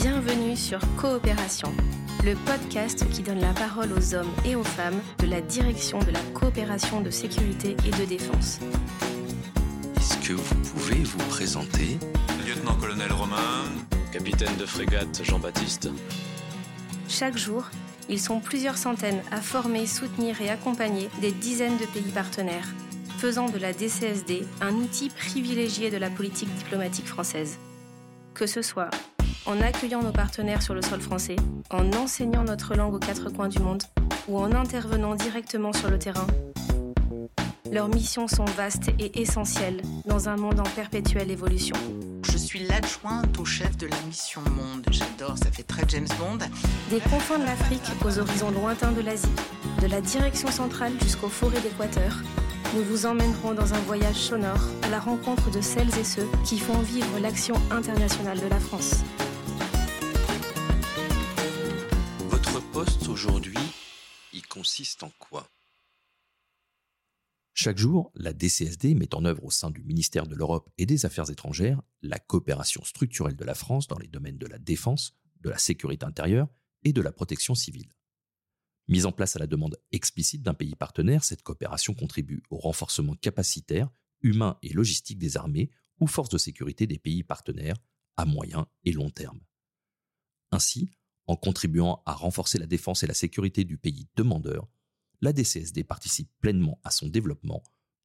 Bienvenue sur Coopération, le podcast qui donne la parole aux hommes et aux femmes de la direction de la coopération de sécurité et de défense. Est-ce que vous pouvez vous présenter? Lieutenant-colonel Romain. Capitaine de frégate Jean-Baptiste. Chaque jour, ils sont plusieurs centaines à former, soutenir et accompagner des dizaines de pays partenaires, faisant de la DCSD un outil privilégié de la politique diplomatique française. Que ce soit en accueillant nos partenaires sur le sol français, en enseignant notre langue aux quatre coins du monde ou en intervenant directement sur le terrain. Leurs missions sont vastes et essentielles dans un monde en perpétuelle évolution. Je suis l'adjointe au chef de la mission Monde. J'adore, ça fait très James Bond. Des confins de l'Afrique aux horizons lointains de l'Asie, de la direction centrale jusqu'aux forêts d'Équateur, nous vous emmènerons dans un voyage sonore à la rencontre de celles et ceux qui font vivre l'action internationale de la France. Aujourd'hui, il consiste en quoi? Chaque jour, la DCSD met en œuvre au sein du ministère de l'Europe et des Affaires étrangères la coopération structurelle de la France dans les domaines de la défense, de la sécurité intérieure et de la protection civile. Mise en place à la demande explicite d'un pays partenaire, cette coopération contribue au renforcement capacitaire, humain et logistique des armées ou forces de sécurité des pays partenaires à moyen et long terme. Ainsi, en contribuant à renforcer la défense et la sécurité du pays demandeur, la DCSD participe pleinement à son développement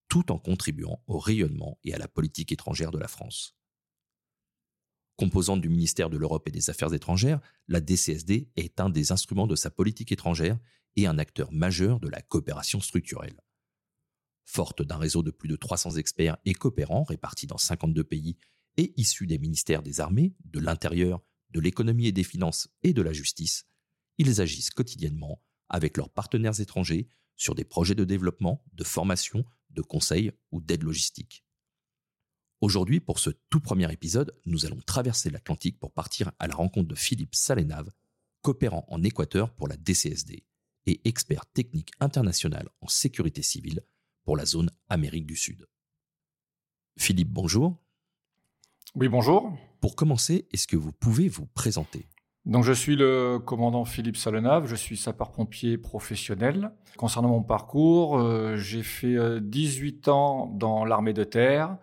tout en contribuant au rayonnement et à la politique étrangère de la France. Composante du ministère de l'Europe et des Affaires étrangères, la DCSD est un des instruments de sa politique étrangère et un acteur majeur de la coopération structurelle. Forte d'un réseau de plus de 300 experts et coopérants répartis dans 52 pays et issus des ministères des Armées, de l'Intérieur, de l'économie et des finances et de la justice, ils agissent quotidiennement avec leurs partenaires étrangers sur des projets de développement, de formation, de conseil ou d'aide logistique. Aujourd'hui, pour ce tout premier épisode, nous allons traverser l'Atlantique pour partir à la rencontre de Philippe Salenave, coopérant en Équateur pour la DCSD et expert technique international en sécurité civile pour la zone Amérique du Sud. Philippe, bonjour. Oui, bonjour. Pour commencer, est-ce que vous pouvez vous présenter? Donc je suis le commandant Philippe Salenave, je suis sapeur-pompier professionnel. Concernant mon parcours, euh, j'ai fait 18 euh, ans dans l'armée de terre.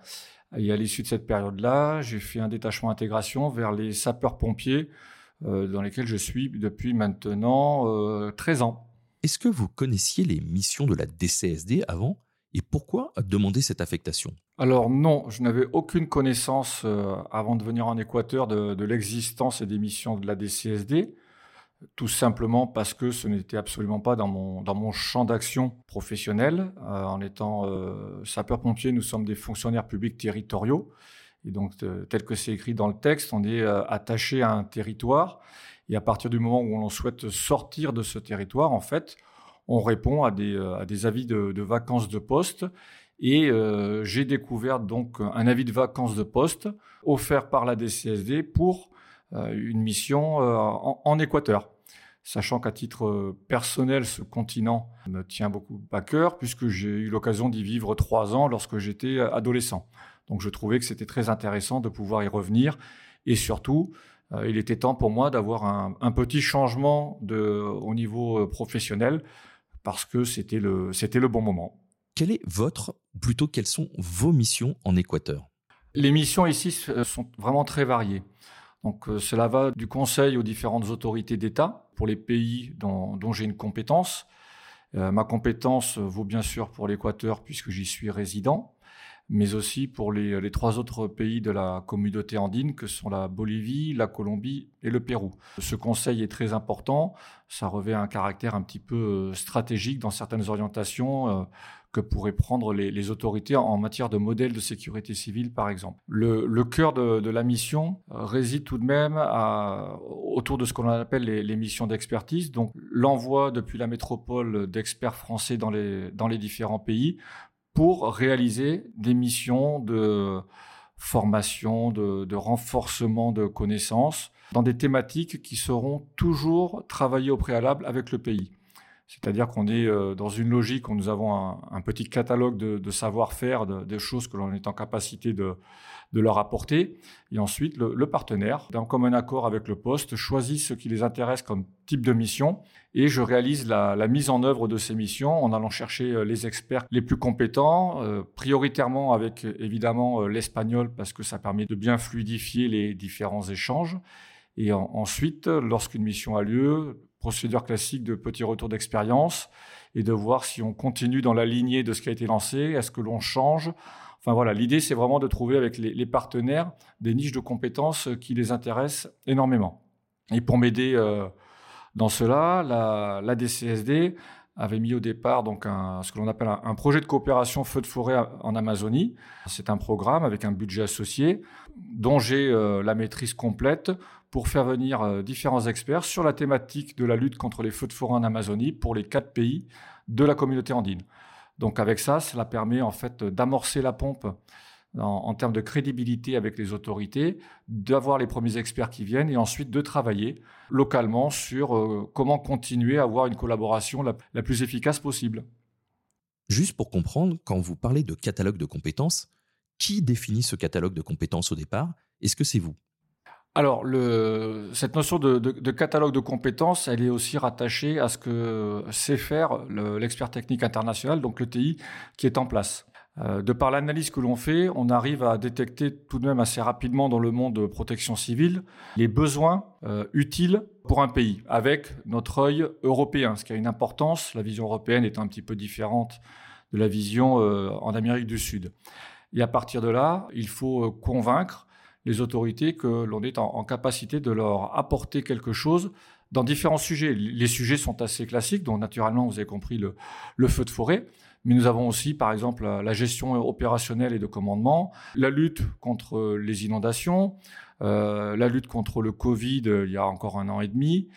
Et à l'issue de cette période-là, j'ai fait un détachement intégration vers les sapeurs-pompiers euh, dans lesquels je suis depuis maintenant 13 ans. Est-ce que vous connaissiez les missions de la DCSD avant? Et pourquoi demander cette affectation? Alors non, je n'avais aucune connaissance euh, avant de venir en Équateur de, l'existence et des missions de la DCSD, tout simplement parce que ce n'était absolument pas dans mon, dans mon champ d'action professionnel. Euh, en étant euh, sapeur-pompier, nous sommes des fonctionnaires publics territoriaux. Et donc, tel que c'est écrit dans le texte, on est attaché à un territoire. Et à partir du moment où on souhaite sortir de ce territoire, en fait, on répond à des, euh, avis de, vacances de poste. Et euh, j'ai découvert donc un avis de vacances de poste offert par la DCSD pour euh, une mission en, Équateur. Sachant qu'à titre personnel, ce continent me tient beaucoup à cœur puisque j'ai eu l'occasion d'y vivre trois ans lorsque j'étais adolescent. Donc je trouvais que c'était très intéressant de pouvoir y revenir et surtout, il était temps pour moi d'avoir un, petit changement au niveau professionnel parce que c'était le bon moment. Quelle est votre, plutôt quelles sont vos missions en Équateur? Les missions ici sont vraiment très variées. Donc euh, cela va du conseil aux différentes autorités d'État pour les pays dont, dont j'ai une compétence. Euh, ma compétence vaut bien sûr pour l'Équateur puisque j'y suis résident mais aussi pour les, trois autres pays de la communauté andine, que sont la Bolivie, la Colombie et le Pérou. Ce conseil est très important, ça revêt un caractère un petit peu euh, stratégique dans certaines orientations euh, que pourraient prendre les, autorités en matière de modèle de sécurité civile, par exemple. Le, cœur de, la mission réside tout de même autour de ce qu'on appelle les, missions d'expertise, donc l'envoi depuis la métropole d'experts français dans les différents pays pour réaliser des missions de formation, de, renforcement de connaissances dans des thématiques qui seront toujours travaillées au préalable avec le pays. C'est-à-dire qu'on est euh, dans une logique où nous avons un, petit catalogue de, savoir-faire, de, des choses que l'on est en capacité de, leur apporter. Et ensuite, le, partenaire, d'un commun accord avec le poste, choisit ce qui les intéresse comme type de mission. Et je réalise la, mise en œuvre de ces missions en allant chercher euh, les experts les plus compétents, euh, prioritairement avec évidemment l'espagnol parce que ça permet de bien fluidifier les différents échanges. Et ensuite, lorsqu'une mission a lieu, procédure classique de petit retour d'expérience et de voir si on continue dans la lignée de ce qui a été lancé, est-ce que l'on change. Enfin voilà, l'idée c'est vraiment de trouver avec les, partenaires des niches de compétences qui les intéressent énormément. Et pour m'aider euh, dans cela, la, DCSD avait mis au départ donc ce que l'on appelle un, projet de coopération feu de forêt en Amazonie. C'est un programme avec un budget associé dont j'ai euh, la maîtrise complète pour faire venir euh, différents experts sur la thématique de la lutte contre les feux de forêt en Amazonie pour les quatre pays de la communauté andine. Donc avec ça, cela permet en fait d'amorcer la pompe en, termes de crédibilité avec les autorités, d'avoir les premiers experts qui viennent et ensuite de travailler localement sur euh, comment continuer à avoir une collaboration la plus efficace possible. Juste pour comprendre, quand vous parlez de catalogue de compétences, qui définit ce catalogue de compétences au départ? Est-ce que c'est vous? Alors, cette notion de, catalogue de compétences, elle est aussi rattachée à ce que sait faire l'expert technique international, donc le TI, qui est en place. Euh, de par l'analyse que l'on fait, on arrive à détecter tout de même assez rapidement dans le monde de protection civile les besoins euh, utiles pour un pays, avec notre œil européen, ce qui a une importance. La vision européenne est un petit peu différente de la vision euh, en Amérique du Sud. Et à partir de là, il faut convaincre les autorités que l'on est en, capacité de leur apporter quelque chose dans différents sujets. Les sujets sont assez classiques, dont naturellement, vous avez compris, le, feu de forêt. Mais nous avons aussi, par exemple, la gestion opérationnelle et de commandement, la lutte contre les inondations, euh, la lutte contre le Covid euh, il y a encore un an et demi,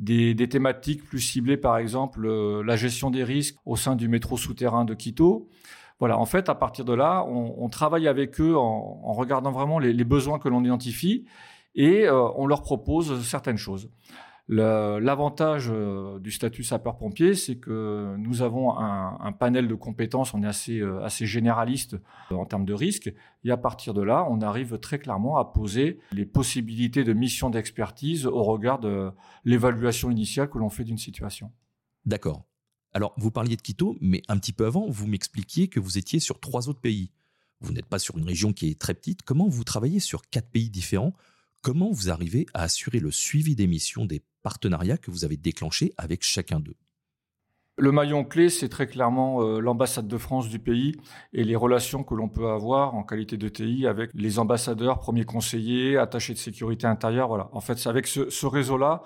des, thématiques plus ciblées, par exemple, euh, la gestion des risques au sein du métro souterrain de Quito, voilà, en fait, à partir de là, on, travaille avec eux en, regardant vraiment les, besoins que l'on identifie et euh, on leur propose certaines choses. L'avantage euh, du statut sapeur-pompier, c'est que nous avons un, panel de compétences, on est assez, euh, assez généraliste en termes de risques, et à partir de là, on arrive très clairement à poser les possibilités de mission d'expertise au regard de l'évaluation initiale que l'on fait d'une situation. D'accord. Alors, vous parliez de Quito, mais un petit peu avant, vous m'expliquiez que vous étiez sur trois autres pays. Vous n'êtes pas sur une région qui est très petite. Comment vous travaillez sur quatre pays différents? Comment vous arrivez à assurer le suivi des missions des partenariats que vous avez déclenchés avec chacun d'eux? Le maillon clé, c'est très clairement euh, l'ambassade de France du pays et les relations que l'on peut avoir en qualité de TI avec les ambassadeurs, premiers conseillers, attachés de sécurité intérieure. Voilà. En fait, avec ce, réseau-là,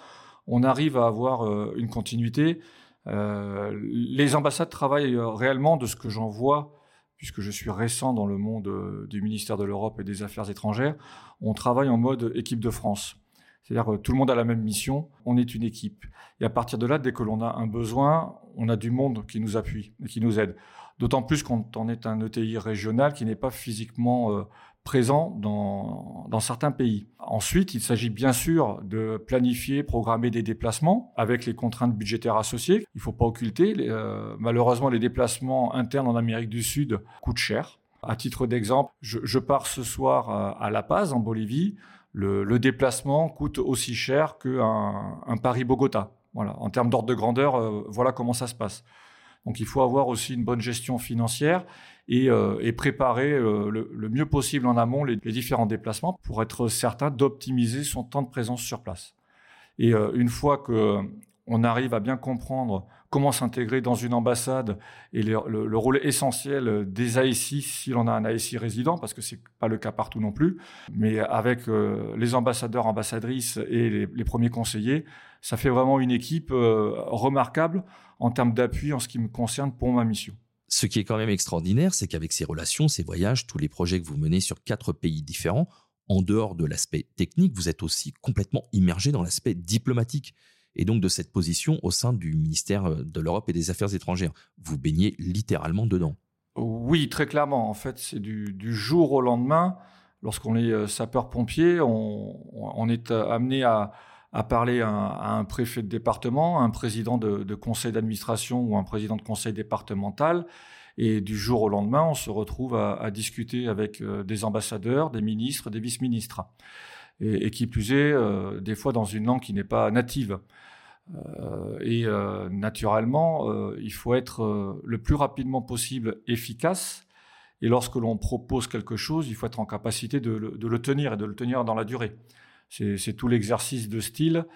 on arrive à avoir euh, une continuité les ambassades travaillent euh, réellement de ce que j'en vois, puisque je suis récent dans le monde euh, du ministère de l'Europe et des Affaires étrangères. On travaille en mode équipe de France. C'est-à-dire que tout le monde a la même mission, on est une équipe. Et à partir de là, dès que l'on a un besoin, on a du monde qui nous appuie et qui nous aide. D'autant plus quand on est un ETI régional qui n'est pas physiquement présent dans, certains pays. Ensuite, il s'agit bien sûr de planifier, programmer des déplacements avec les contraintes budgétaires associées. Il ne faut pas occulter, euh, malheureusement, les déplacements internes en Amérique du Sud coûtent cher. À titre d'exemple, je, pars ce soir à, La Paz, en Bolivie. Le, déplacement coûte aussi cher qu'un un Paris-Bogota. Voilà, en termes d'ordre de grandeur, euh, voilà comment ça se passe. Donc il faut avoir aussi une bonne gestion financière et, euh, préparer euh, le, mieux possible en amont les, différents déplacements pour être certain d'optimiser son temps de présence sur place. Et euh, une fois que on arrive à bien comprendre comment s'intégrer dans une ambassade et le, rôle essentiel des ASI s'il en a un ASI résident, parce que c'est pas le cas partout non plus, mais avec les ambassadeurs, ambassadrices et les, les, premiers conseillers, ça fait vraiment une équipe remarquable en termes d'appui en ce qui me concerne pour ma mission. Ce qui est quand même extraordinaire, c'est qu'avec ces relations, ces voyages, tous les projets que vous menez sur quatre pays différents, en dehors de l'aspect technique, vous êtes aussi complètement immergé dans l'aspect diplomatique et donc de cette position au sein du ministère de l'Europe et des Affaires étrangères. Vous baignez littéralement dedans. Oui, très clairement. En fait, c'est du, jour au lendemain. Lorsqu'on est euh, sapeur-pompier, on, est amené à, à parler à, un préfet de département, un président de, conseil d'administration ou un président de conseil départemental. Et du jour au lendemain, on se retrouve à, discuter avec euh, des ambassadeurs, des ministres, des vice-ministres. Et, qui plus est, euh, des fois dans une langue qui n'est pas native. Euh, et naturellement, il faut être le plus rapidement possible efficace. Et lorsque l'on propose quelque chose, il faut être en capacité de le tenir et de le tenir dans la durée. C'est tout l'exercice de style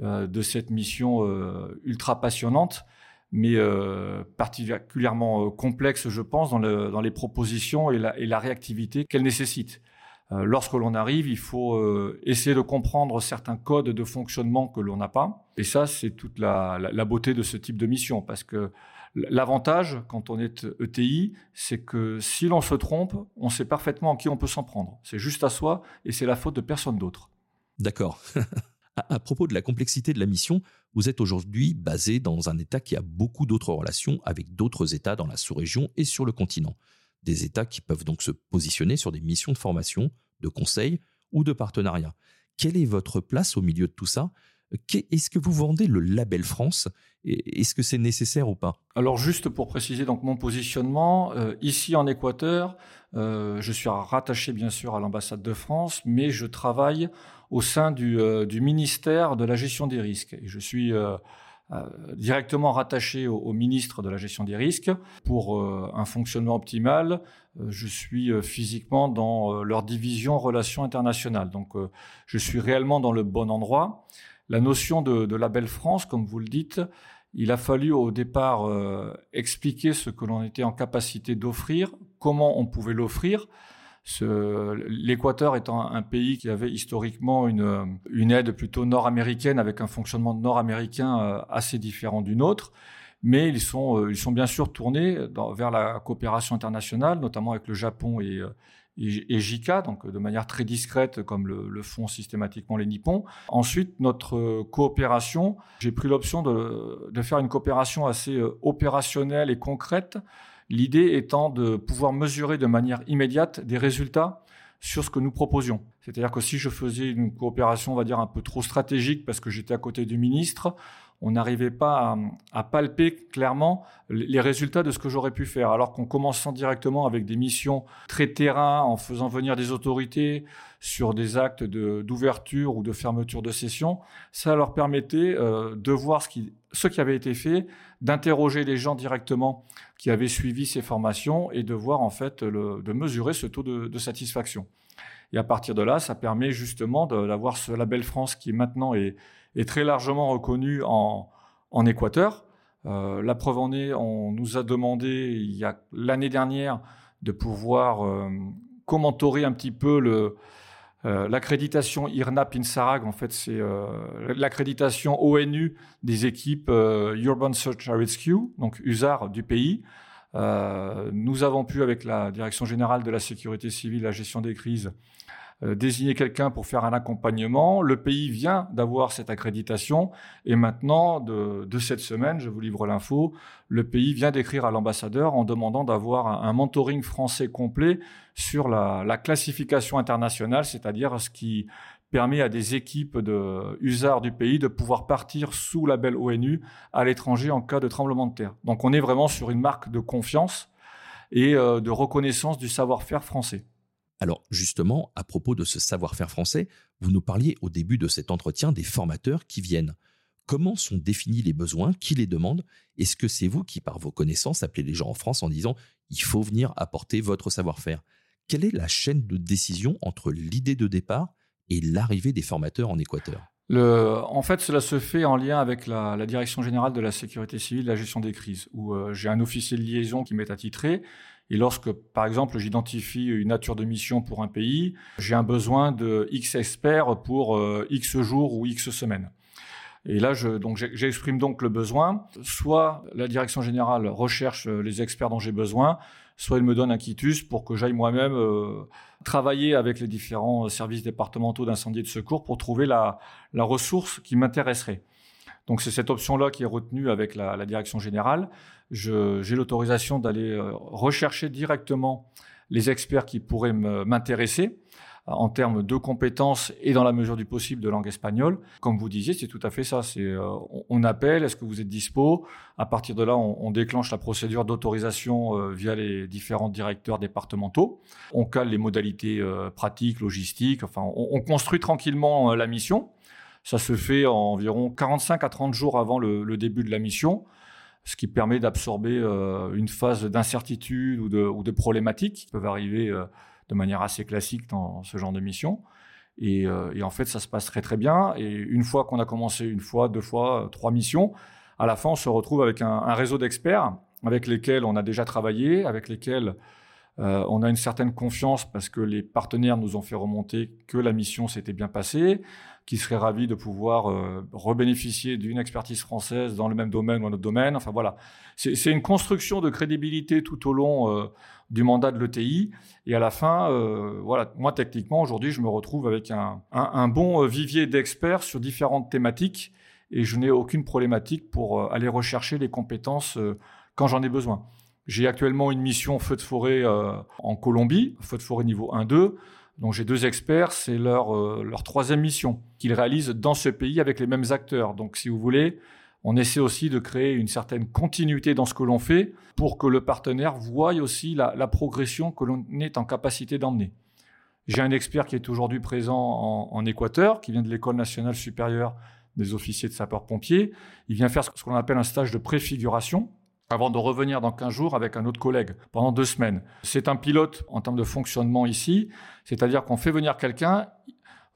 euh, de cette mission euh, ultra passionnante, mais euh, particulièrement complexe, je pense, dans, les propositions et la, réactivité qu'elle nécessite. Lorsque l'on arrive, il faut essayer de comprendre certains codes de fonctionnement que l'on n'a pas. Et ça, c'est toute la, beauté de ce type de mission, parce que L'avantage, quand on est ETI, c'est que si l'on se trompe, on sait parfaitement en qui on peut s'en prendre. C'est juste à soi et c'est la faute de personne d'autre. D'accord. à propos de la complexité de la mission, vous êtes aujourd'hui basé dans un État qui a beaucoup d'autres relations avec d'autres États dans la sous-région et sur le continent. Des États qui peuvent donc se positionner sur des missions de formation, de conseil ou de partenariat. Quelle est votre place au milieu de tout ça? Est-ce que vous vendez le label France? Est-ce que c'est nécessaire ou pas? Alors juste pour préciser donc mon positionnement, euh, ici en Équateur, euh, je suis rattaché bien sûr à l'ambassade de France, mais je travaille au sein du, euh, ministère de la gestion des risques. Et je suis directement rattaché au, ministre de la gestion des risques. Pour un fonctionnement optimal, je suis physiquement dans leur division relations internationales. Donc je suis réellement dans le bon endroit la notion de, label France, comme vous le dites, il a fallu au départ euh, expliquer ce que l'on était en capacité d'offrir, comment on pouvait l'offrir. L'Équateur étant un pays qui avait historiquement une, aide plutôt nord-américaine avec un fonctionnement nord-américain euh, assez différent du nôtre, mais ils sont, euh, ils sont bien sûr tournés vers la coopération internationale, notamment avec le Japon et, et JICA, donc de manière très discrète, comme le, font systématiquement les Nippons. Ensuite, notre coopération, j'ai pris l'option de, de, faire une coopération assez euh, opérationnelle et concrète, l'idée étant de pouvoir mesurer de manière immédiate des résultats sur ce que nous proposions. C'est-à-dire que si je faisais une coopération, on va dire, un peu trop stratégique parce que j'étais à côté du ministre, on n'arrivait pas à, palper clairement les résultats de ce que j'aurais pu faire. Alors qu'en commençant directement avec des missions très terrain, en faisant venir des autorités sur des actes d'ouverture ou de fermeture de session, ça leur permettait euh, de voir ce qui, ce qui avait été fait, d'interroger les gens directement qui avaient suivi ces formations et de voir en fait, de mesurer ce taux de, satisfaction. Et à partir de là, ça permet justement d'avoir ce label France qui maintenant est, très largement reconnu en, en Équateur. Euh, la preuve en est, on nous a demandé il y a l'année dernière de pouvoir euh, commenter un petit peu le, euh, l'accréditation IRNAP INSARAG. En fait, c'est l'accréditation ONU des équipes Urban Search and Rescue, donc USAR du pays. nous avons pu, avec la Direction générale de la sécurité civile la gestion des crises, euh, désigner quelqu'un pour faire un accompagnement. Le pays vient d'avoir cette accréditation et maintenant, de, cette semaine, je vous livre l'info, le pays vient d'écrire à l'ambassadeur en demandant d'avoir un, mentoring français complet sur la, classification internationale, c'est-à-dire ce qui permet à des équipes de du pays de pouvoir partir sous label ONU à l'étranger en cas de tremblement de terre. Donc on est vraiment sur une marque de confiance et euh, de reconnaissance du savoir-faire français. Alors justement, à propos de ce savoir-faire français, vous nous parliez au début de cet entretien des formateurs qui viennent. Comment sont définis les besoins Qui les demande Est-ce que c'est vous qui, par vos connaissances, appelez les gens en France en disant il faut venir apporter votre savoir-faire Quelle est la chaîne de décision entre l'idée de départ et l'arrivée des formateurs en Équateur? En fait, cela se fait en lien avec la, Direction générale de la sécurité civile, la gestion des crises, où euh, j'ai un officier de liaison qui m'est attitré et lorsque, par exemple, j'identifie une nature de mission pour un pays, j'ai un besoin de X experts pour euh, X jours ou X semaines. Et là, je, donc, j'exprime donc le besoin. Soit la direction générale recherche euh, les experts dont j'ai besoin, soit il me donne un quitus pour que j'aille moi-même euh, travailler avec les différents services départementaux d'incendie et de secours pour trouver la, la ressource qui m'intéresserait. Donc c'est cette option-là qui est retenue avec la, direction générale j'ai l'autorisation d'aller euh, rechercher directement les experts qui pourraient m'intéresser. en termes de compétences et dans la mesure du possible de langue espagnole. Comme vous disiez, c'est tout à fait ça. C'est euh, on appelle, est-ce que vous êtes dispo? À partir de là, on, déclenche la procédure d'autorisation euh, via les différents directeurs départementaux. On cale les modalités euh, pratiques, logistiques. Enfin, on, construit tranquillement la mission. Ça se fait environ 45 à 30 jours avant le, début de la mission ce qui permet d'absorber une phase d'incertitude ou de, problématiques qui peuvent arriver de manière assez classique dans ce genre de mission. Euh, et, en fait, ça se passe très très bien. Et une fois qu'on a commencé une fois, deux fois, euh, trois missions, à la fin, on se retrouve avec un, réseau d'experts avec lesquels on a déjà travaillé, avec lesquels euh, on a une certaine confiance parce que les partenaires nous ont fait remonter que la mission s'était bien passée, qu'ils seraient ravis de pouvoir euh, rebénéficier d'une expertise française dans le même domaine ou un autre domaine. Enfin voilà, c'est une construction de crédibilité tout au long du mandat de l'ETI. Et à la fin, euh, voilà, moi techniquement aujourd'hui, je me retrouve avec un, un, bon euh, vivier d'experts sur différentes thématiques et je n'ai aucune problématique pour euh, aller rechercher les compétences quand j'en ai besoin. J'ai actuellement une mission feu de forêt en Colombie, feu de forêt niveau 1-2. Donc j'ai deux experts, c'est leur, leur troisième mission qu'ils réalisent dans ce pays avec les mêmes acteurs. Donc si vous voulez, on essaie aussi de créer une certaine continuité dans ce que l'on fait pour que le partenaire voie aussi la, progression que l'on est en capacité d'emmener. J'ai un expert qui est aujourd'hui présent en, Équateur, qui vient de l'École nationale supérieure des officiers de sapeurs-pompiers. Il vient faire ce qu'on appelle un stage de préfiguration avant de revenir dans 15 jours avec un autre collègue pendant deux semaines. C'est un pilote en termes de fonctionnement ici, c'est-à-dire qu'on fait venir quelqu'un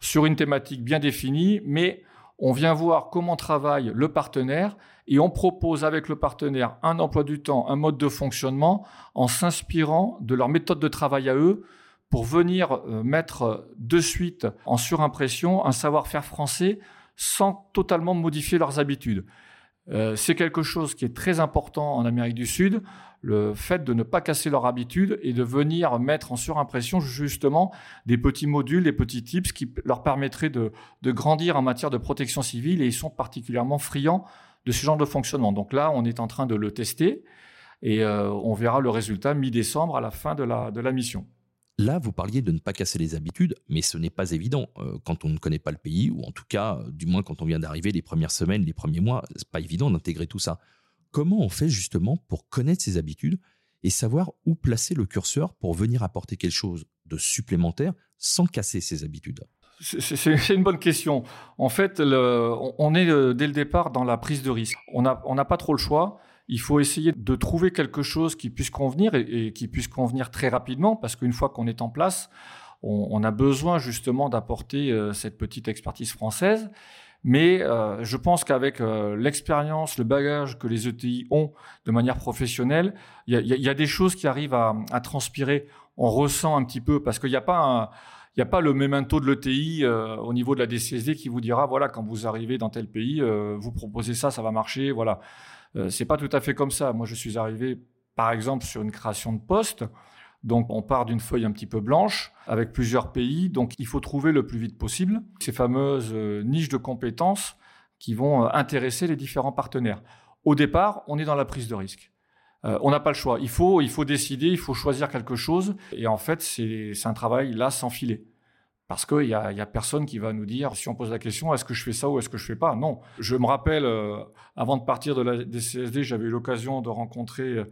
sur une thématique bien définie, mais on vient voir comment travaille le partenaire et on propose avec le partenaire un emploi du temps, un mode de fonctionnement en s'inspirant de leur méthode de travail à eux pour venir euh, mettre de suite en surimpression un savoir-faire français sans totalement modifier leurs habitudes. Euh, c'est quelque chose qui est très important en Amérique du Sud, le fait de ne pas casser leur habitude et de venir mettre en surimpression justement des petits modules, des petits tips qui leur permettraient de, grandir en matière de protection civile et ils sont particulièrement friands de ce genre de fonctionnement. Donc là, on est en train de le tester et euh, on verra le résultat mi-décembre à la fin de la mission. Là, vous parliez de ne pas casser les habitudes, mais ce n'est pas évident euh, quand on ne connaît pas le pays, ou en tout cas, euh, du moins quand on vient d'arriver les premières semaines, les premiers mois, c'est pas évident d'intégrer tout ça. Comment on fait justement pour connaître ses habitudes et savoir où placer le curseur pour venir apporter quelque chose de supplémentaire sans casser ses habitudes? C'est une bonne question. En fait, on est euh, dès le départ dans la prise de risque. On n'a pas trop le choix il faut essayer de trouver quelque chose qui puisse convenir et, qui puisse convenir très rapidement, parce qu'une fois qu'on est en place, on, a besoin justement d'apporter euh, cette petite expertise française. Mais euh, je pense qu'avec euh, l'expérience, le bagage que les ETI ont de manière professionnelle, il y, a, des choses qui arrivent à, transpirer. On ressent un petit peu, parce qu'il n'y a pas il n'y a pas le memento de l'ETI au niveau de la DCSD qui vous dira voilà quand vous arrivez dans tel pays, vous proposez ça, ça va marcher, voilà. Euh, c'est pas tout à fait comme ça. Moi, je suis arrivé, par exemple, sur une création de poste. Donc, on part d'une feuille un petit peu blanche avec plusieurs pays. Donc, il faut trouver le plus vite possible ces fameuses euh, niches de compétences qui vont euh, intéresser les différents partenaires. Au départ, on est dans la prise de risque. on n'a pas le choix. Il faut, il faut décider, il faut choisir quelque chose. Et en fait, c'est un travail là sans filet. Parce qu'il n'y a, y a personne qui va nous dire, si on pose la question, est-ce que je fais ça ou est-ce que je fais pas? Non. Je me rappelle, euh, avant de partir de la DCSD, j'avais eu l'occasion de rencontrer, euh,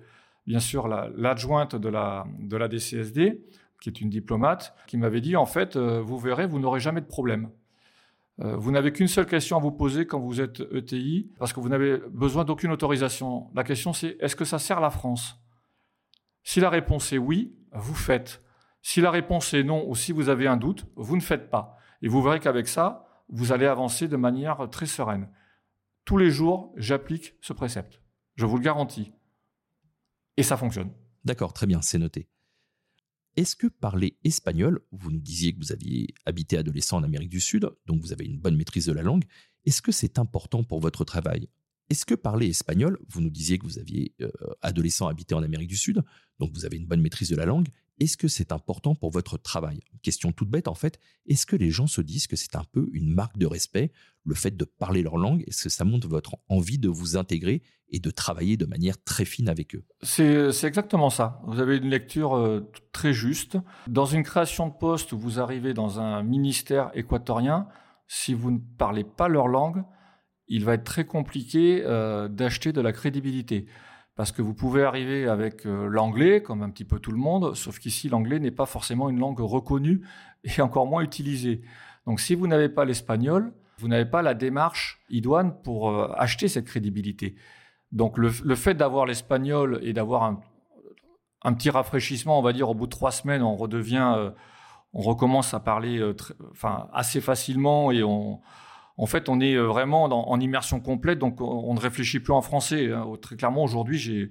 bien sûr, l'adjointe de, la, DCSD, qui est une diplomate, qui m'avait dit, en fait, euh, vous verrez, vous n'aurez jamais de problème. vous n'avez qu'une seule question à vous poser quand vous êtes ETI, parce que vous n'avez besoin d'aucune autorisation. La question, c'est, est-ce que ça sert la France? Si la réponse est oui, vous faites. Si la réponse est non ou si vous avez un doute, vous ne faites pas. Et vous verrez qu'avec ça, vous allez avancer de manière très sereine. Tous les jours, j'applique ce précepte. Je vous le garantis. Et ça fonctionne. D'accord, très bien, c'est noté. Est-ce que parler espagnol, vous nous disiez que vous aviez habité adolescent en Amérique du Sud, donc vous avez une bonne maîtrise de la langue, est-ce que c'est important pour votre travail? Est-ce que parler espagnol, vous nous disiez que vous aviez euh, adolescent habité en Amérique du Sud, donc vous avez une bonne maîtrise de la langue, est-ce que c'est important pour votre travail? Question toute bête en fait, est-ce que les gens se disent que c'est un peu une marque de respect, le fait de parler leur langue? Est-ce que ça montre votre envie de vous intégrer et de travailler de manière très fine avec eux? C'est exactement ça. Vous avez une lecture euh, très juste. Dans une création de poste où vous arrivez dans un ministère équatorien, si vous ne parlez pas leur langue, il va être très compliqué euh, d'acheter de la crédibilité. Parce que vous pouvez arriver avec euh, l'anglais, comme un petit peu tout le monde, sauf qu'ici, l'anglais n'est pas forcément une langue reconnue et encore moins utilisée. Donc si vous n'avez pas l'espagnol, vous n'avez pas la démarche idoine pour euh, acheter cette crédibilité. Donc le, fait d'avoir l'espagnol et d'avoir un, petit rafraîchissement, on va dire au bout de trois semaines, on redevient, euh, on recommence à parler enfin, assez facilement et on, en fait, on est euh, vraiment en immersion complète, donc on, ne réfléchit plus en français. Hein. Très clairement, aujourd'hui,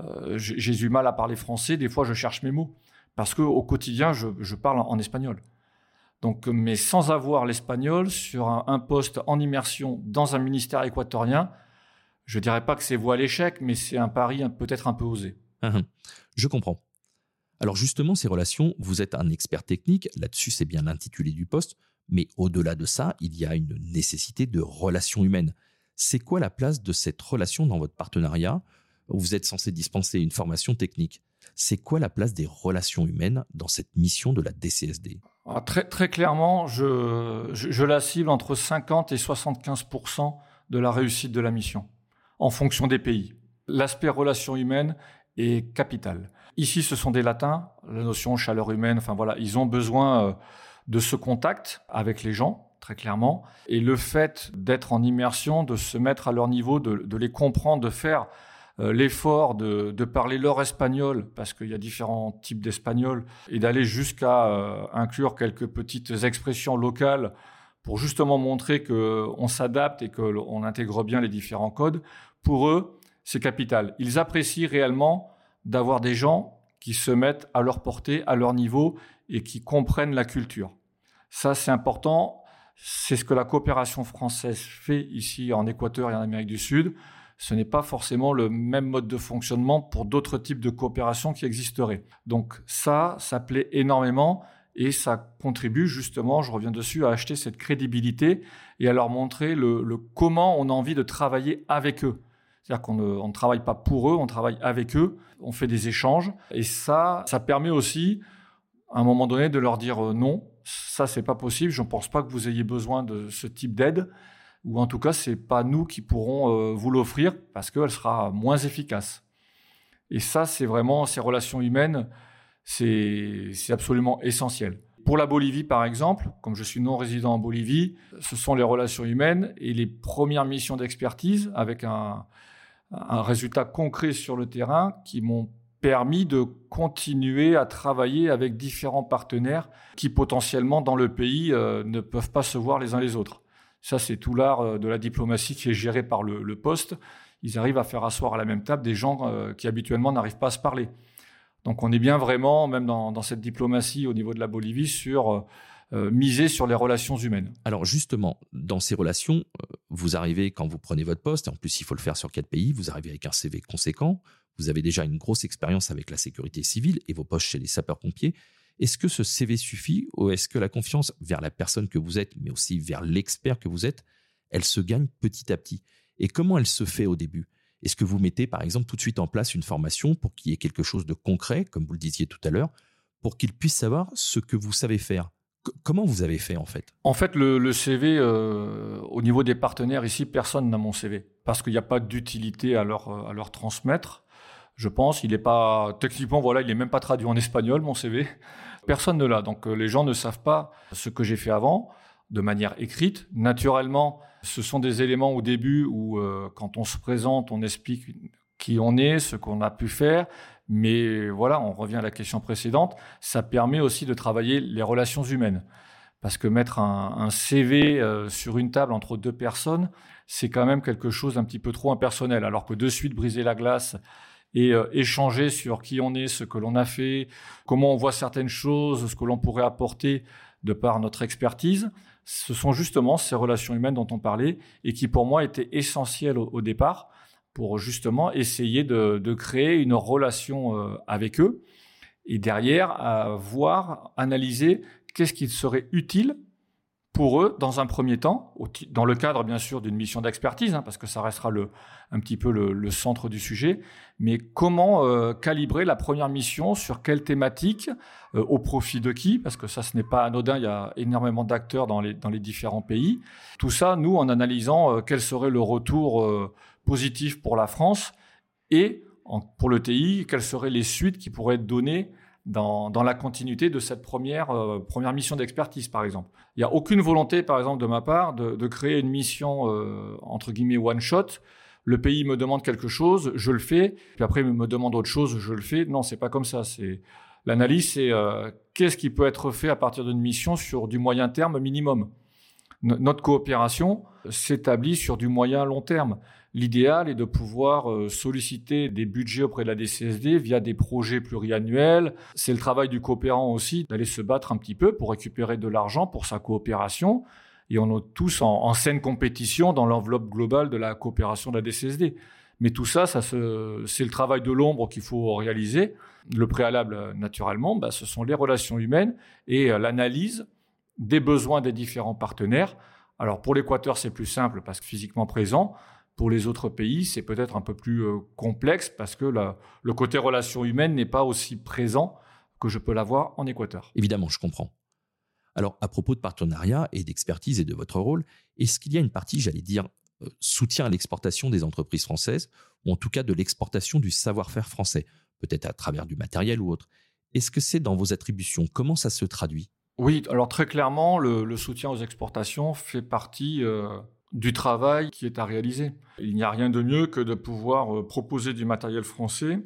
euh, j'ai eu mal à parler français. Des fois, je cherche mes mots parce qu'au quotidien, je, parle en, espagnol. Donc, mais sans avoir l'espagnol sur un, poste en immersion dans un ministère équatorien, je dirais pas que c'est voie à l'échec, mais c'est un pari peut-être un peu osé. Hum, hum. Je comprends. Alors justement, ces relations, vous êtes un expert technique, là-dessus c'est bien l'intitulé du poste, mais au-delà de ça, il y a une nécessité de relation humaine. C'est quoi la place de cette relation dans votre partenariat? Vous êtes censé dispenser une formation technique. C'est quoi la place des relations humaines dans cette mission de la DCSD ah, très, très clairement, je, la cible entre 50 et 75% de la réussite de la mission, en fonction des pays. L'aspect relation humaine est capital. Ici, ce sont des latins, la notion chaleur humaine, enfin voilà, ils ont besoin... Euh, de ce contact avec les gens, très clairement, et le fait d'être en immersion, de se mettre à leur niveau, de, les comprendre, de faire euh, l'effort de, parler leur espagnol, parce qu'il y a différents types d'espagnol, et d'aller jusqu'à euh, inclure quelques petites expressions locales pour justement montrer qu'on s'adapte et qu'on intègre bien les différents codes, pour eux, c'est capital. Ils apprécient réellement d'avoir des gens qui se mettent à leur portée, à leur niveau et qui comprennent la culture. Ça, c'est important. C'est ce que la coopération française fait ici en Équateur et en Amérique du Sud. Ce n'est pas forcément le même mode de fonctionnement pour d'autres types de coopération qui existeraient. Donc ça, ça plaît énormément et ça contribue justement, je reviens dessus, à acheter cette crédibilité et à leur montrer le, comment on a envie de travailler avec eux. C'est-à-dire qu'on ne, travaille pas pour eux, on travaille avec eux, on fait des échanges. Et ça, ça permet aussi, à un moment donné, de leur dire euh, non. Ça, c'est pas possible. Je ne pense pas que vous ayez besoin de ce type d'aide. Ou en tout cas, c'est pas nous qui pourrons euh, vous l'offrir parce qu'elle sera moins efficace. Et ça, c'est vraiment ces relations humaines, c'est absolument essentiel. Pour la Bolivie, par exemple, comme je suis non résident en Bolivie, ce sont les relations humaines et les premières missions d'expertise avec un, un résultat concret sur le terrain qui m'ont permis de continuer à travailler avec différents partenaires qui potentiellement dans le pays euh, ne peuvent pas se voir les uns les autres. Ça, c'est tout l'art euh, de la diplomatie qui est géré par le, poste. Ils arrivent à faire asseoir à la même table des gens euh, qui habituellement n'arrivent pas à se parler. Donc on est bien vraiment, même dans, cette diplomatie au niveau de la Bolivie, sur miser sur les relations humaines. Alors justement, dans ces relations, vous arrivez quand vous prenez votre poste, et en plus il faut le faire sur quatre pays, vous arrivez avec un CV conséquent, vous avez déjà une grosse expérience avec la sécurité civile et vos postes chez les sapeurs-pompiers. Est-ce que ce CV suffit ou est-ce que la confiance vers la personne que vous êtes, mais aussi vers l'expert que vous êtes, elle se gagne petit à petit? Et comment elle se fait au début? Est-ce que vous mettez par exemple tout de suite en place une formation pour qu'il y ait quelque chose de concret, comme vous le disiez tout à l'heure, pour qu'il puisse savoir ce que vous savez faire? Comment vous avez fait en fait? En fait, le, CV, euh, au niveau des partenaires ici, personne n'a mon CV parce qu'il n'y a pas d'utilité à leur, à leur transmettre je pense. Il n'est pas techniquement, voilà, il n'est même pas traduit en espagnol mon CV. Personne ne l'a. Donc euh, les gens ne savent pas ce que j'ai fait avant de manière écrite. Naturellement, ce sont des éléments au début où, euh, quand on se présente, on explique qui on est, ce qu'on a pu faire. Mais voilà, on revient à la question précédente. Ça permet aussi de travailler les relations humaines. Parce que mettre un, CV euh, sur une table entre deux personnes, c'est quand même quelque chose un petit peu trop impersonnel. Alors que de suite briser la glace et euh, échanger sur qui on est, ce que l'on a fait, comment on voit certaines choses, ce que l'on pourrait apporter de par notre expertise. Ce sont justement ces relations humaines dont on parlait et qui pour moi étaient essentielles au, départ pour justement essayer de, créer une relation euh, avec eux. et derrière à voir, analyser qu'est-ce qui serait utile pour eux dans un premier temps, dans le cadre bien sûr d'une mission d'expertise, hein, parce que ça restera le, un petit peu le, centre du sujet, mais comment euh, calibrer la première mission, sur quelle thématique, euh, au profit de qui, parce que ça ce n'est pas anodin, il y a énormément d'acteurs dans les, dans les différents pays. Tout ça, nous, en analysant quel serait le retour positif pour la France et pour le TI, quelles seraient les suites qui pourraient être données dans, dans la continuité de cette première, euh, première mission d'expertise, par exemple? Il n'y a aucune volonté, par exemple, de ma part, de, de créer une mission, euh, entre guillemets, one-shot. Le pays me demande quelque chose, je le fais, puis après il me demande autre chose, je le fais. Non, c'est pas comme ça. L'analyse, c'est euh, qu'est-ce qui peut être fait à partir d'une mission sur du moyen terme minimum? notre coopération s'établit sur du moyen long terme. L'idéal est de pouvoir euh, solliciter des budgets auprès de la DCSD via des projets pluriannuels. C'est le travail du coopérant aussi d'aller se battre un petit peu pour récupérer de l'argent pour sa coopération. Et on est tous en, saine compétition dans l'enveloppe globale de la coopération de la DCSD. Mais tout ça, ça c'est le travail de l'ombre qu'il faut réaliser. Le préalable, naturellement, bah, ce sont les relations humaines et euh, l'analyse des besoins des différents partenaires. Alors pour l'Équateur, c'est plus simple parce que physiquement présent. Pour les autres pays, c'est peut-être un peu plus euh, complexe parce que le côté relation humaine n'est pas aussi présent que je peux l'avoir en Équateur. Évidemment, je comprends. Alors, à propos de partenariat et d'expertise et de votre rôle, est-ce qu'il y a une partie, j'allais dire, euh, soutien à l'exportation des entreprises françaises, ou en tout cas de l'exportation du savoir-faire français, peut-être à travers du matériel ou autre? Est-ce que c'est dans vos attributions? Comment ça se traduit? Oui, alors très clairement, le, soutien aux exportations fait partie euh, du travail qui est à réaliser. Il n'y a rien de mieux que de pouvoir euh, proposer du matériel français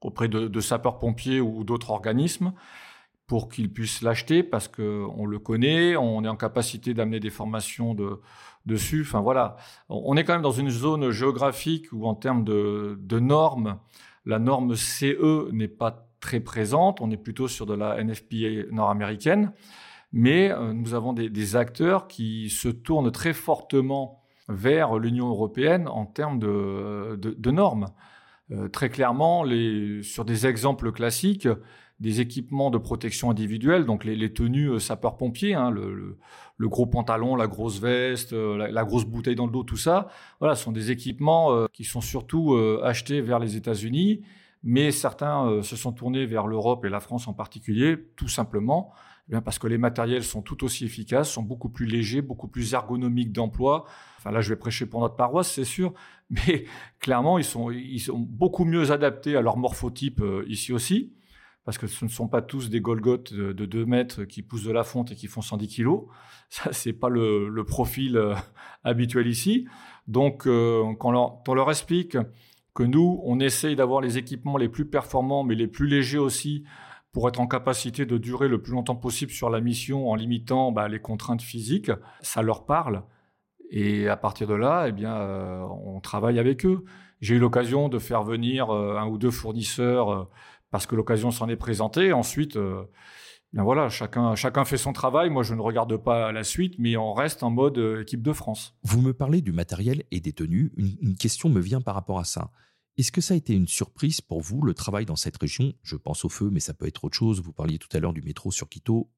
auprès de, sapeurs-pompiers ou d'autres organismes pour qu'ils puissent l'acheter parce qu'on le connaît, on est en capacité d'amener des formations de, dessus. Enfin voilà, on est quand même dans une zone géographique où en termes de, normes, la norme CE n'est pas très présente, on est plutôt sur de la NFPA nord-américaine mais euh, nous avons des, acteurs qui se tournent très fortement vers l'Union européenne en termes de, normes. Euh, très clairement, sur des exemples classiques, des équipements de protection individuelle, donc les, tenues euh, sapeurs-pompiers, hein, le, gros pantalon, la grosse veste, la, grosse bouteille dans le dos, tout ça, voilà, sont des équipements qui sont surtout achetés vers les États-Unis, mais certains se sont tournés vers l'Europe et la France en particulier, tout simplement eh parce que les matériels sont tout aussi efficaces, sont beaucoup plus légers, beaucoup plus ergonomiques d'emploi. Enfin là, je vais prêcher pour notre paroisse, c'est sûr, mais clairement, ils sont, beaucoup mieux adaptés à leur morphotype euh, ici aussi, parce que ce ne sont pas tous des Golgotes de, 2 mètres qui poussent de la fonte et qui font 110 kilos. Ça, c'est pas le, profil euh, habituel ici. Donc, euh, quand, on leur explique que nous, on essaye d'avoir les équipements les plus performants, mais les plus légers aussi, pour être en capacité de durer le plus longtemps possible sur la mission en limitant bah, les contraintes physiques, ça leur parle. Et à partir de là, eh bien, euh, on travaille avec eux. J'ai eu l'occasion de faire venir euh, un ou deux fournisseurs euh, parce que l'occasion s'en est présentée. Ensuite, bien voilà, chacun, chacun fait son travail. Moi, je ne regarde pas la suite, mais on reste en mode équipe de France. Vous me parlez du matériel et des tenues. une question me vient par rapport à ça. Est-ce que ça a été une surprise pour vous, le travail dans cette région? Je pense au feu, mais ça peut être autre chose. Vous parliez tout à l'heure du métro sur Quito.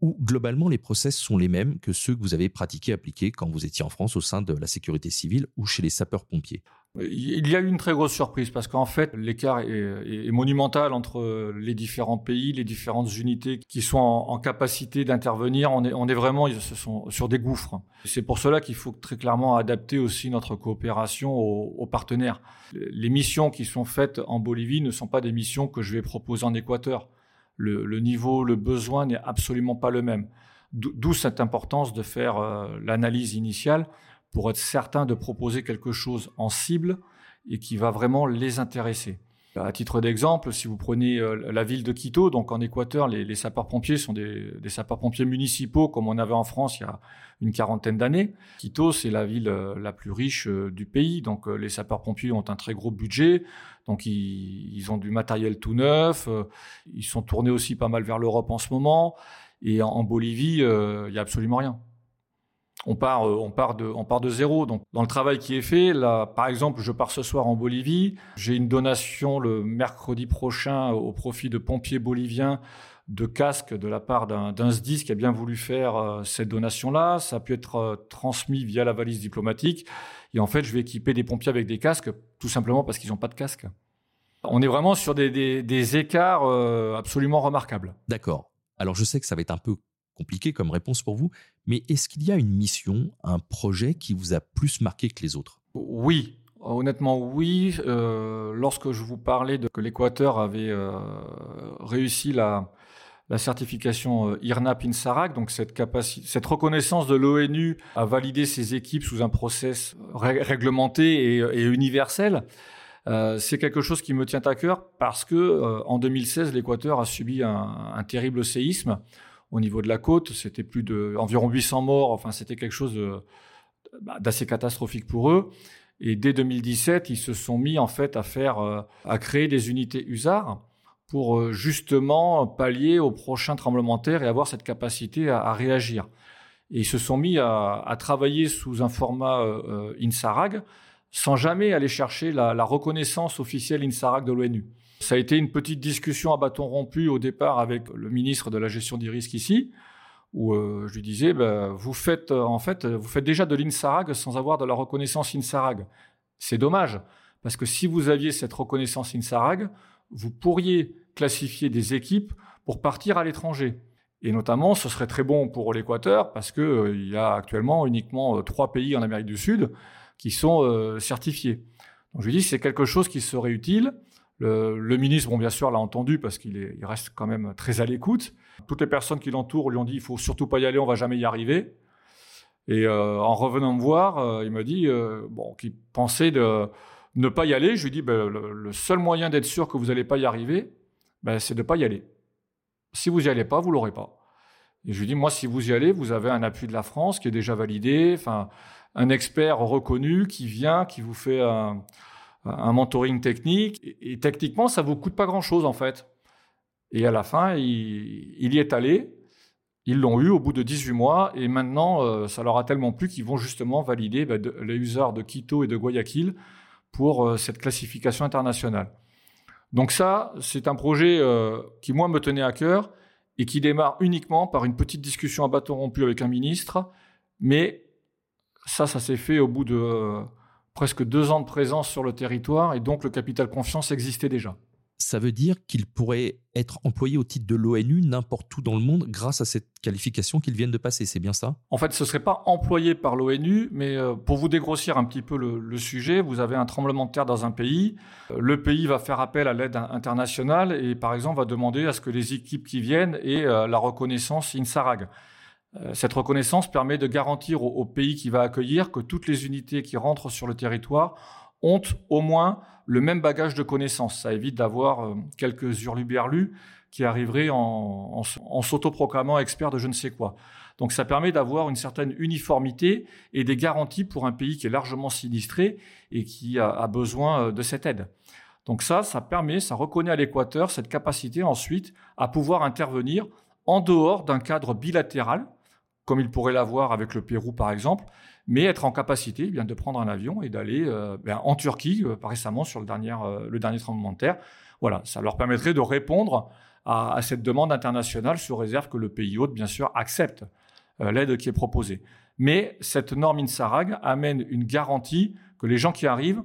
Ou globalement, les process sont les mêmes que ceux que vous avez pratiqués, appliqués quand vous étiez en France au sein de la sécurité civile ou chez les sapeurs-pompiers il y a eu une très grosse surprise parce qu'en fait, l'écart est, monumental entre les différents pays, les différentes unités qui sont en, capacité d'intervenir. On est, on est vraiment sont sur des gouffres. C'est pour cela qu'il faut très clairement adapter aussi notre coopération aux, partenaires. Les missions qui sont faites en Bolivie ne sont pas des missions que je vais proposer en Équateur. Le, niveau, le besoin n'est absolument pas le même. D'où cette importance de faire euh, l'analyse initiale pour être certain de proposer quelque chose en cible et qui va vraiment les intéresser. À titre d'exemple, si vous prenez euh, la ville de Quito, donc en Équateur, les, sapeurs-pompiers sont des, sapeurs-pompiers municipaux comme on avait en France il y a une quarantaine d'années. Quito, c'est la ville euh, la plus riche euh, du pays, donc les sapeurs-pompiers ont un très gros budget, donc ils, ont du matériel tout neuf, ils sont tournés aussi pas mal vers l'Europe en ce moment, et en, Bolivie, il y a absolument rien. On part, euh, on part de, on part de zéro. Donc, dans le travail qui est fait, là, par exemple, je pars ce soir en Bolivie. J'ai une donation le mercredi prochain au profit de pompiers boliviens de casques de la part d'un SDIS qui a bien voulu faire euh, cette donation-là. Ça a pu être euh, transmis via la valise diplomatique. Et en fait, je vais équiper des pompiers avec des casques, tout simplement parce qu'ils n'ont pas de casque. On est vraiment sur des, écarts absolument remarquables. D'accord. Alors, je sais que ça va être un peu compliqué comme réponse pour vous, mais est-ce qu'il y a une mission, un projet qui vous a plus marqué que les autres? Oui, Honnêtement, oui. Euh, lorsque je vous parlais de que l'Équateur avait euh, réussi la, certification euh, IRNAP INSARAG, donc cette, reconnaissance de l'ONU à valider ses équipes sous un process réglementé et, universel, c'est quelque chose qui me tient à cœur parce que en 2016, l'Équateur a subi un terrible séisme au niveau de la côte. C'était plus de environ 800 morts. Enfin, c'était quelque chose bah, d'assez catastrophique pour eux. Et dès 2017, ils se sont mis en fait à faire, euh, à créer des unités USAR pour euh, justement pallier au prochain tremblement de terre et avoir cette capacité à, réagir. Et ils se sont mis à, travailler sous un format euh, INSARAG sans jamais aller chercher la, la reconnaissance officielle INSARAG de l'ONU. Ça a été une petite discussion à bâton rompu au départ avec le ministre de la gestion des risques ici, où euh, je lui disais, bah, vous faites euh, en fait, vous faites déjà de l'INSARAG sans avoir de la reconnaissance INSARAG. C'est dommage, parce que si vous aviez cette reconnaissance INSARAG, vous pourriez classifier des équipes pour partir à l'étranger. Et notamment, ce serait très bon pour l'Équateur, parce qu'il euh, il y a actuellement uniquement trois pays en Amérique du Sud qui sont certifiés. Donc je lui dis, c'est quelque chose qui serait utile. Le, ministre, bon, bien sûr, l'a entendu parce qu'il il reste quand même très à l'écoute. Toutes les personnes qui l'entourent lui ont dit il faut surtout pas y aller, on va jamais y arriver. Et euh, en revenant me voir, euh, il m'a dit euh, bon, qu'il pensait de ne pas y aller. Je lui ai dit ben, le, seul moyen d'être sûr que vous n'allez pas y arriver, ben, c'est de ne pas y aller. Si vous n'y allez pas, vous l'aurez pas. Et je lui ai dit moi, si vous y allez, vous avez un appui de la France qui est déjà validé, un expert reconnu qui vient, qui vous fait un un mentoring technique. Et, techniquement, ça vous coûte pas grand-chose en fait. Et à la fin, il, y est allé. Ils l'ont eu au bout de 18 mois et maintenant, euh, ça leur a tellement plu qu'ils vont justement valider bah, les users de Quito et de Guayaquil pour euh, cette classification internationale. Donc ça, c'est un projet euh, qui, moi, me tenait à cœur et qui démarre uniquement par une petite discussion à bâton rompu avec un ministre. Mais ça, ça s'est fait au bout de presque deux ans de présence sur le territoire et donc le capital confiance existait déjà. Ça veut dire qu'il pourrait être employé au titre de l'ONU n'importe où dans le monde grâce à cette qualification qu'ils viennent de passer, c'est bien ça? En fait, ce ne serait pas employé par l'ONU, mais euh, pour vous dégrossir un petit peu le, sujet, vous avez un tremblement de terre dans un pays, euh, le pays va faire appel à l'aide internationale et par exemple va demander à ce que les équipes qui viennent aient euh, la reconnaissance INSARAG. Euh, cette reconnaissance permet de garantir au, pays qui va accueillir que toutes les unités qui rentrent sur le territoire ont au moins le même bagage de connaissances. Ça évite d'avoir euh, quelques hurluberlus qui arriveraient en, s'autoproclamant experts de je ne sais quoi. Donc ça permet d'avoir une certaine uniformité et des garanties pour un pays qui est largement sinistré et qui a, besoin euh, de cette aide. Donc ça, ça permet, ça reconnaît à l'Équateur cette capacité ensuite à pouvoir intervenir en dehors d'un cadre bilatéral comme il pourrait l'avoir avec le Pérou par exemple, mais être en capacité eh de prendre un avion et d'aller euh, ben, en Turquie, euh, récemment sur le dernier, euh, le dernier tremblement de terre. Voilà, ça leur permettrait de répondre à, cette demande internationale sous réserve que le pays hôte, bien sûr, accepte l'aide qui est proposée. Mais cette norme INSARAG amène une garantie que les gens qui arrivent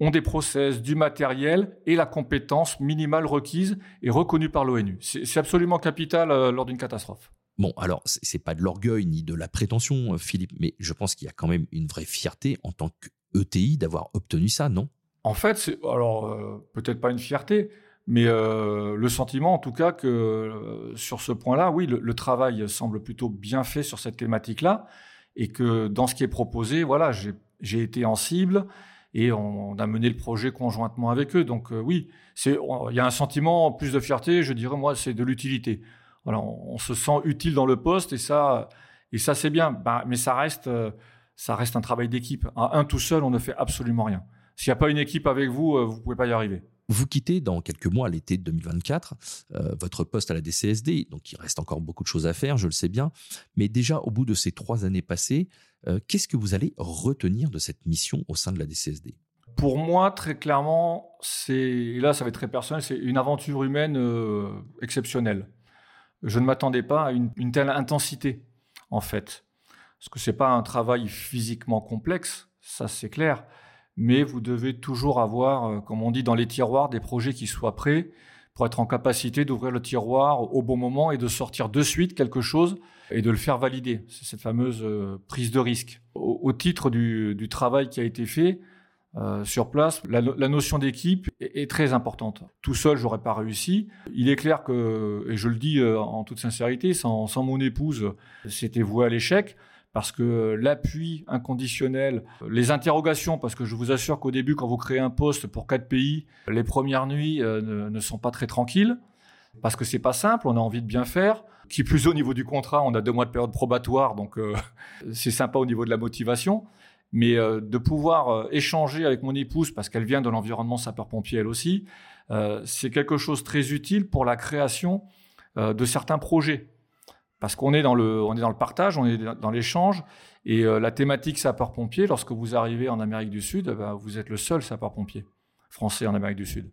ont des process, du matériel et la compétence minimale requise et reconnue par l'ONU. C'est absolument capital lors d'une catastrophe. Bon, alors, c'est pas de l'orgueil ni de la prétention, euh, Philippe, mais je pense qu'il y a quand même une vraie fierté en tant qu'ETI d'avoir obtenu ça, non? En fait, c'est, alors, euh, peut-être pas une fierté, mais euh, le sentiment, en tout cas, que sur ce point-là, oui, le, travail semble plutôt bien fait sur cette thématique-là, et que dans ce qui est proposé, voilà, j'ai été en cible, et on, a mené le projet conjointement avec eux. Donc oui, il y a un sentiment plus de fierté, je dirais, moi, c'est de l'utilité on, se sent utile dans le poste et ça, et ça c'est bien. Bah, mais ça reste, euh, ça reste un travail d'équipe. un tout seul, on ne fait absolument rien. S'il n'y a pas une équipe avec vous, euh, vous ne pouvez pas y arriver. Vous quittez dans quelques mois, l'été 2024, euh, votre poste à la DCSD, donc il reste encore beaucoup de choses à faire, je le sais bien, mais déjà au bout de ces trois années passées, euh, qu'est-ce que vous allez retenir de cette mission au sein de la DCSD Pour moi, très clairement, c'est, et là ça va être très personnel, c'est une aventure humaine euh, exceptionnelle. Je ne m'attendais pas à une, telle intensité, en fait. Parce que c'est pas un travail physiquement complexe, ça c'est clair, mais vous devez toujours avoir, euh, comme on dit dans les tiroirs, des projets qui soient prêts pour être en capacité d'ouvrir le tiroir au bon moment et de sortir de suite quelque chose et de le faire valider. C'est cette fameuse euh, prise de risque. Au, titre du, travail qui a été fait, euh, sur place, la, notion d'équipe est, très importante. Tout seul, j'aurais pas réussi. Il est clair que, et je le dis en toute sincérité, sans, mon épouse, c'était voué à l'échec parce que l'appui inconditionnel, les interrogations, parce que je vous assure qu'au début, quand vous créez un poste pour quatre pays, les premières nuits euh, ne, sont pas très tranquilles, parce que c'est pas simple, on a envie de bien faire. Qui plus au niveau du contrat, on a deux mois de période probatoire, donc euh, c'est sympa au niveau de la motivation. Mais euh, de pouvoir échanger avec mon épouse, parce qu'elle vient de l'environnement sapeur-pompier elle aussi, c'est quelque chose de très utile pour la création de certains projets parce qu'on est dans le, est dans le partage, on est dans l'échange. Et euh, la thématique sapeur-pompier, lorsque vous arrivez en Amérique du Sud, eh ben, vous êtes le seul sapeur-pompier français en Amérique du Sud.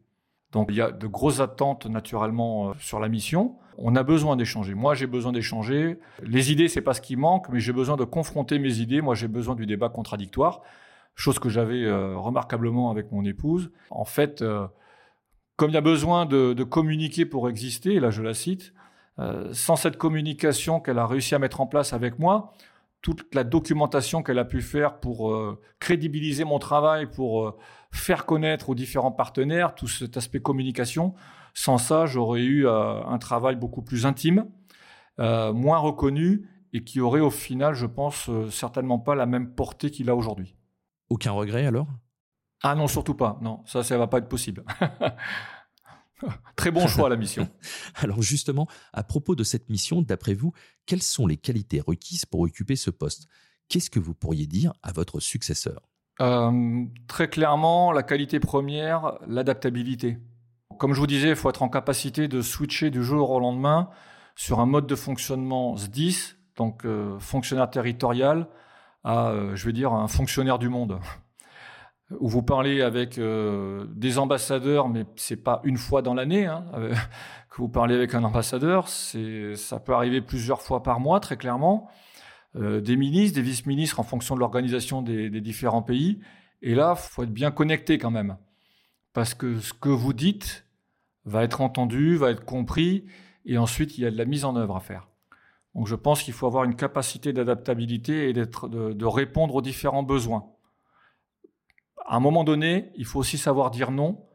Donc il y a de grosses attentes naturellement euh, sur la mission. On a besoin d'échanger. Moi, j'ai besoin d'échanger. Les idées, c'est pas ce qui manque, mais j'ai besoin de confronter mes idées. Moi, j'ai besoin du débat contradictoire, chose que j'avais euh, remarquablement avec mon épouse. En fait, comme il y a besoin de, communiquer pour exister, là je la cite, euh, sans cette communication qu'elle a réussi à mettre en place avec moi, toute la documentation qu'elle a pu faire pour euh, crédibiliser mon travail, pour euh, faire connaître aux différents partenaires tout cet aspect communication, sans ça, j'aurais eu un travail beaucoup plus intime, moins reconnu et qui aurait au final, je pense, certainement pas la même portée qu'il a aujourd'hui. Aucun regret alors? Ah non, surtout pas. Non, ça, ça va pas être possible. Très bon choix, la mission. Alors justement, à propos de cette mission, d'après vous, quelles sont les qualités requises pour occuper ce poste? Qu'est-ce que vous pourriez dire à votre successeur? Euh, Très clairement, la qualité première, l'adaptabilité. Comme je vous disais, il faut être en capacité de switcher du jour au lendemain sur un mode de fonctionnement SDIS, donc euh, fonctionnaire territorial, à, euh, je vais dire, un fonctionnaire du monde où vous parlez avec des ambassadeurs, mais c'est pas une fois dans l'année hein, que vous parlez avec un ambassadeur. Ça peut arriver plusieurs fois par mois, très clairement. Euh, des ministres, des vice-ministres, en fonction de l'organisation des, différents pays. Et là, faut être bien connecté quand même, parce que ce que vous dites va être entendu, va être compris, et ensuite il y a de la mise en œuvre à faire. Donc, je pense qu'il faut avoir une capacité d'adaptabilité et d'être, de, de répondre aux différents besoins à un moment donné, il faut aussi savoir dire non.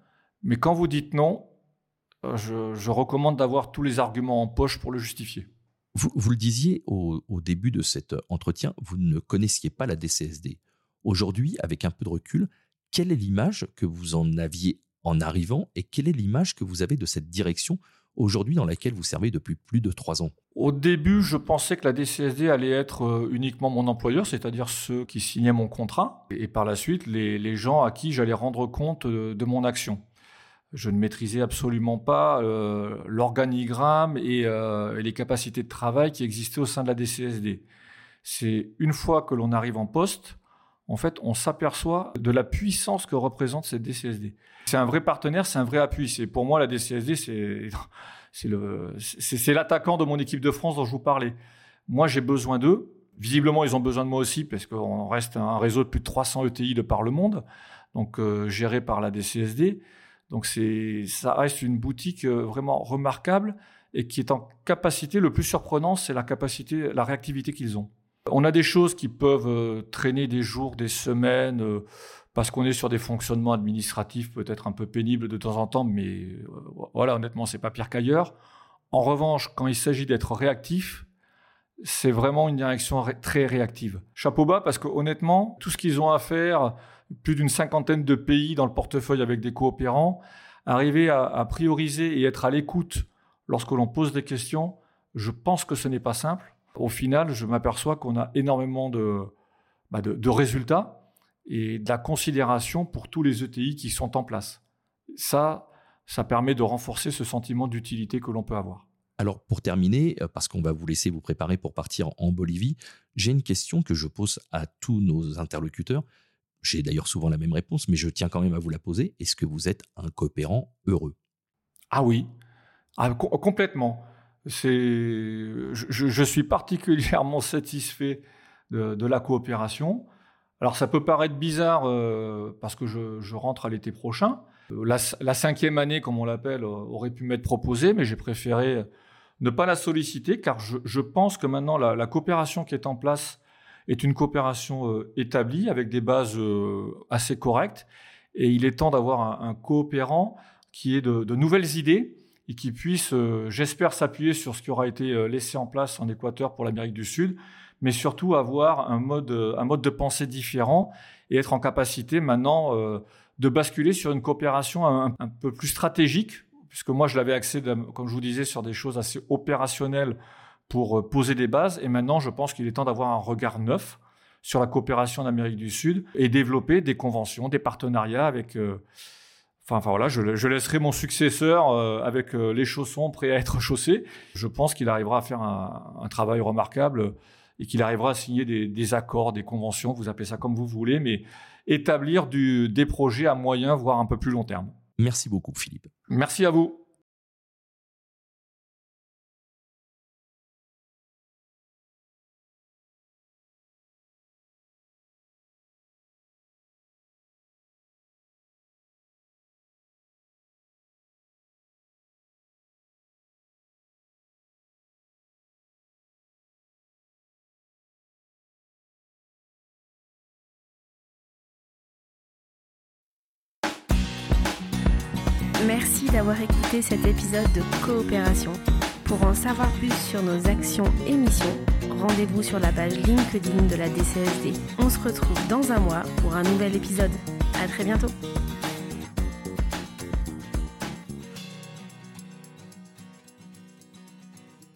Mais quand vous dites non, euh, je, recommande d'avoir tous les arguments en poche pour le justifier. Vous, le disiez au, début de cet entretien, vous ne connaissiez pas la DCSD. Aujourd'hui, avec un peu de recul, quelle est l'image que vous en aviez en arrivant et quelle est l'image que vous avez de cette direction aujourd'hui dans laquelle vous servez depuis plus de trois ans? Au début, je pensais que la DCSD allait être euh, uniquement mon employeur, c'est-à-dire ceux qui signaient mon contrat, et par la suite les, gens à qui j'allais rendre compte euh, de, mon action. Je ne maîtrisais absolument pas euh, l'organigramme et, et, les capacités de travail qui existaient au sein de la DCSD. C'est une fois que l'on arrive en poste, en fait, on s'aperçoit de la puissance que représente cette DCSD. C'est un vrai partenaire, c'est un vrai appui. C'est pour moi la DCSD, c'est c'est l'attaquant de mon équipe de France dont je vous parlais. Moi, j'ai besoin d'eux. Visiblement, ils ont besoin de moi aussi parce qu'on reste un réseau de plus de 300 ETI de par le monde, donc euh, géré par la DCSD. Donc ça reste une boutique euh, vraiment remarquable et qui est en capacité. Le plus surprenant, c'est la capacité, la réactivité qu'ils ont. On a des choses qui peuvent euh, traîner des jours, des semaines parce qu'on est sur des fonctionnements administratifs peut-être un peu pénibles de temps en temps, mais euh, voilà, honnêtement, c'est pas pire qu'ailleurs. En revanche, quand il s'agit d'être réactif, c'est vraiment une direction très réactive. Chapeau bas, parce que honnêtement, tout ce qu'ils ont à faire, plus d'une cinquantaine de pays dans le portefeuille avec des coopérants, arriver à, prioriser et être à l'écoute lorsque l'on pose des questions, je pense que ce n'est pas simple. Au final, je m'aperçois qu'on a énormément de, bah, de résultats et de la considération pour tous les ETI qui sont en place. Ça, ça permet de renforcer ce sentiment d'utilité que l'on peut avoir. Alors pour terminer, euh, parce qu'on va vous laisser vous préparer pour partir en Bolivie, j'ai une question que je pose à tous nos interlocuteurs. J'ai d'ailleurs souvent la même réponse, mais je tiens quand même à vous la poser. Est-ce que vous êtes un coopérant heureux? Ah oui, ah, complètement. je, je, suis particulièrement satisfait de, la coopération. Alors ça peut paraître bizarre euh, parce que je, rentre à l'été prochain. Euh, la, cinquième année, comme on l'appelle, euh, aurait pu m'être proposée, mais j'ai préféré ne pas la solliciter car je, pense que maintenant la, coopération qui est en place est une coopération établie avec des bases assez correctes. Et il est temps d'avoir un, coopérant qui ait de, nouvelles idées et qui puisse, j'espère, s'appuyer sur ce qui aura été laissé en place en Équateur pour l'Amérique du Sud mais surtout avoir un mode, un mode de pensée différent et être en capacité maintenant euh, de basculer sur une coopération un, peu plus stratégique, puisque moi je l'avais axé, comme je vous disais, sur des choses assez opérationnelles pour euh, poser des bases, et maintenant je pense qu'il est temps d'avoir un regard neuf sur la coopération en Amérique du Sud et développer des conventions, des partenariats avec... Euh, enfin, enfin, voilà, je, je, laisserai mon successeur avec les chaussons prêts à être chaussés. Je pense qu'il arrivera à faire un, un travail remarquable et qu'il arrivera à signer des, accords, des conventions, vous appelez ça comme vous voulez, mais établir des projets à moyen, voire un peu plus long terme. Merci beaucoup, Philippe. Merci à vous. Merci d'avoir écouté cet épisode de Coopération. Pour en savoir plus sur nos actions et missions, rendez-vous sur la page LinkedIn de la DCSD. On se retrouve dans un mois pour un nouvel épisode. À très bientôt.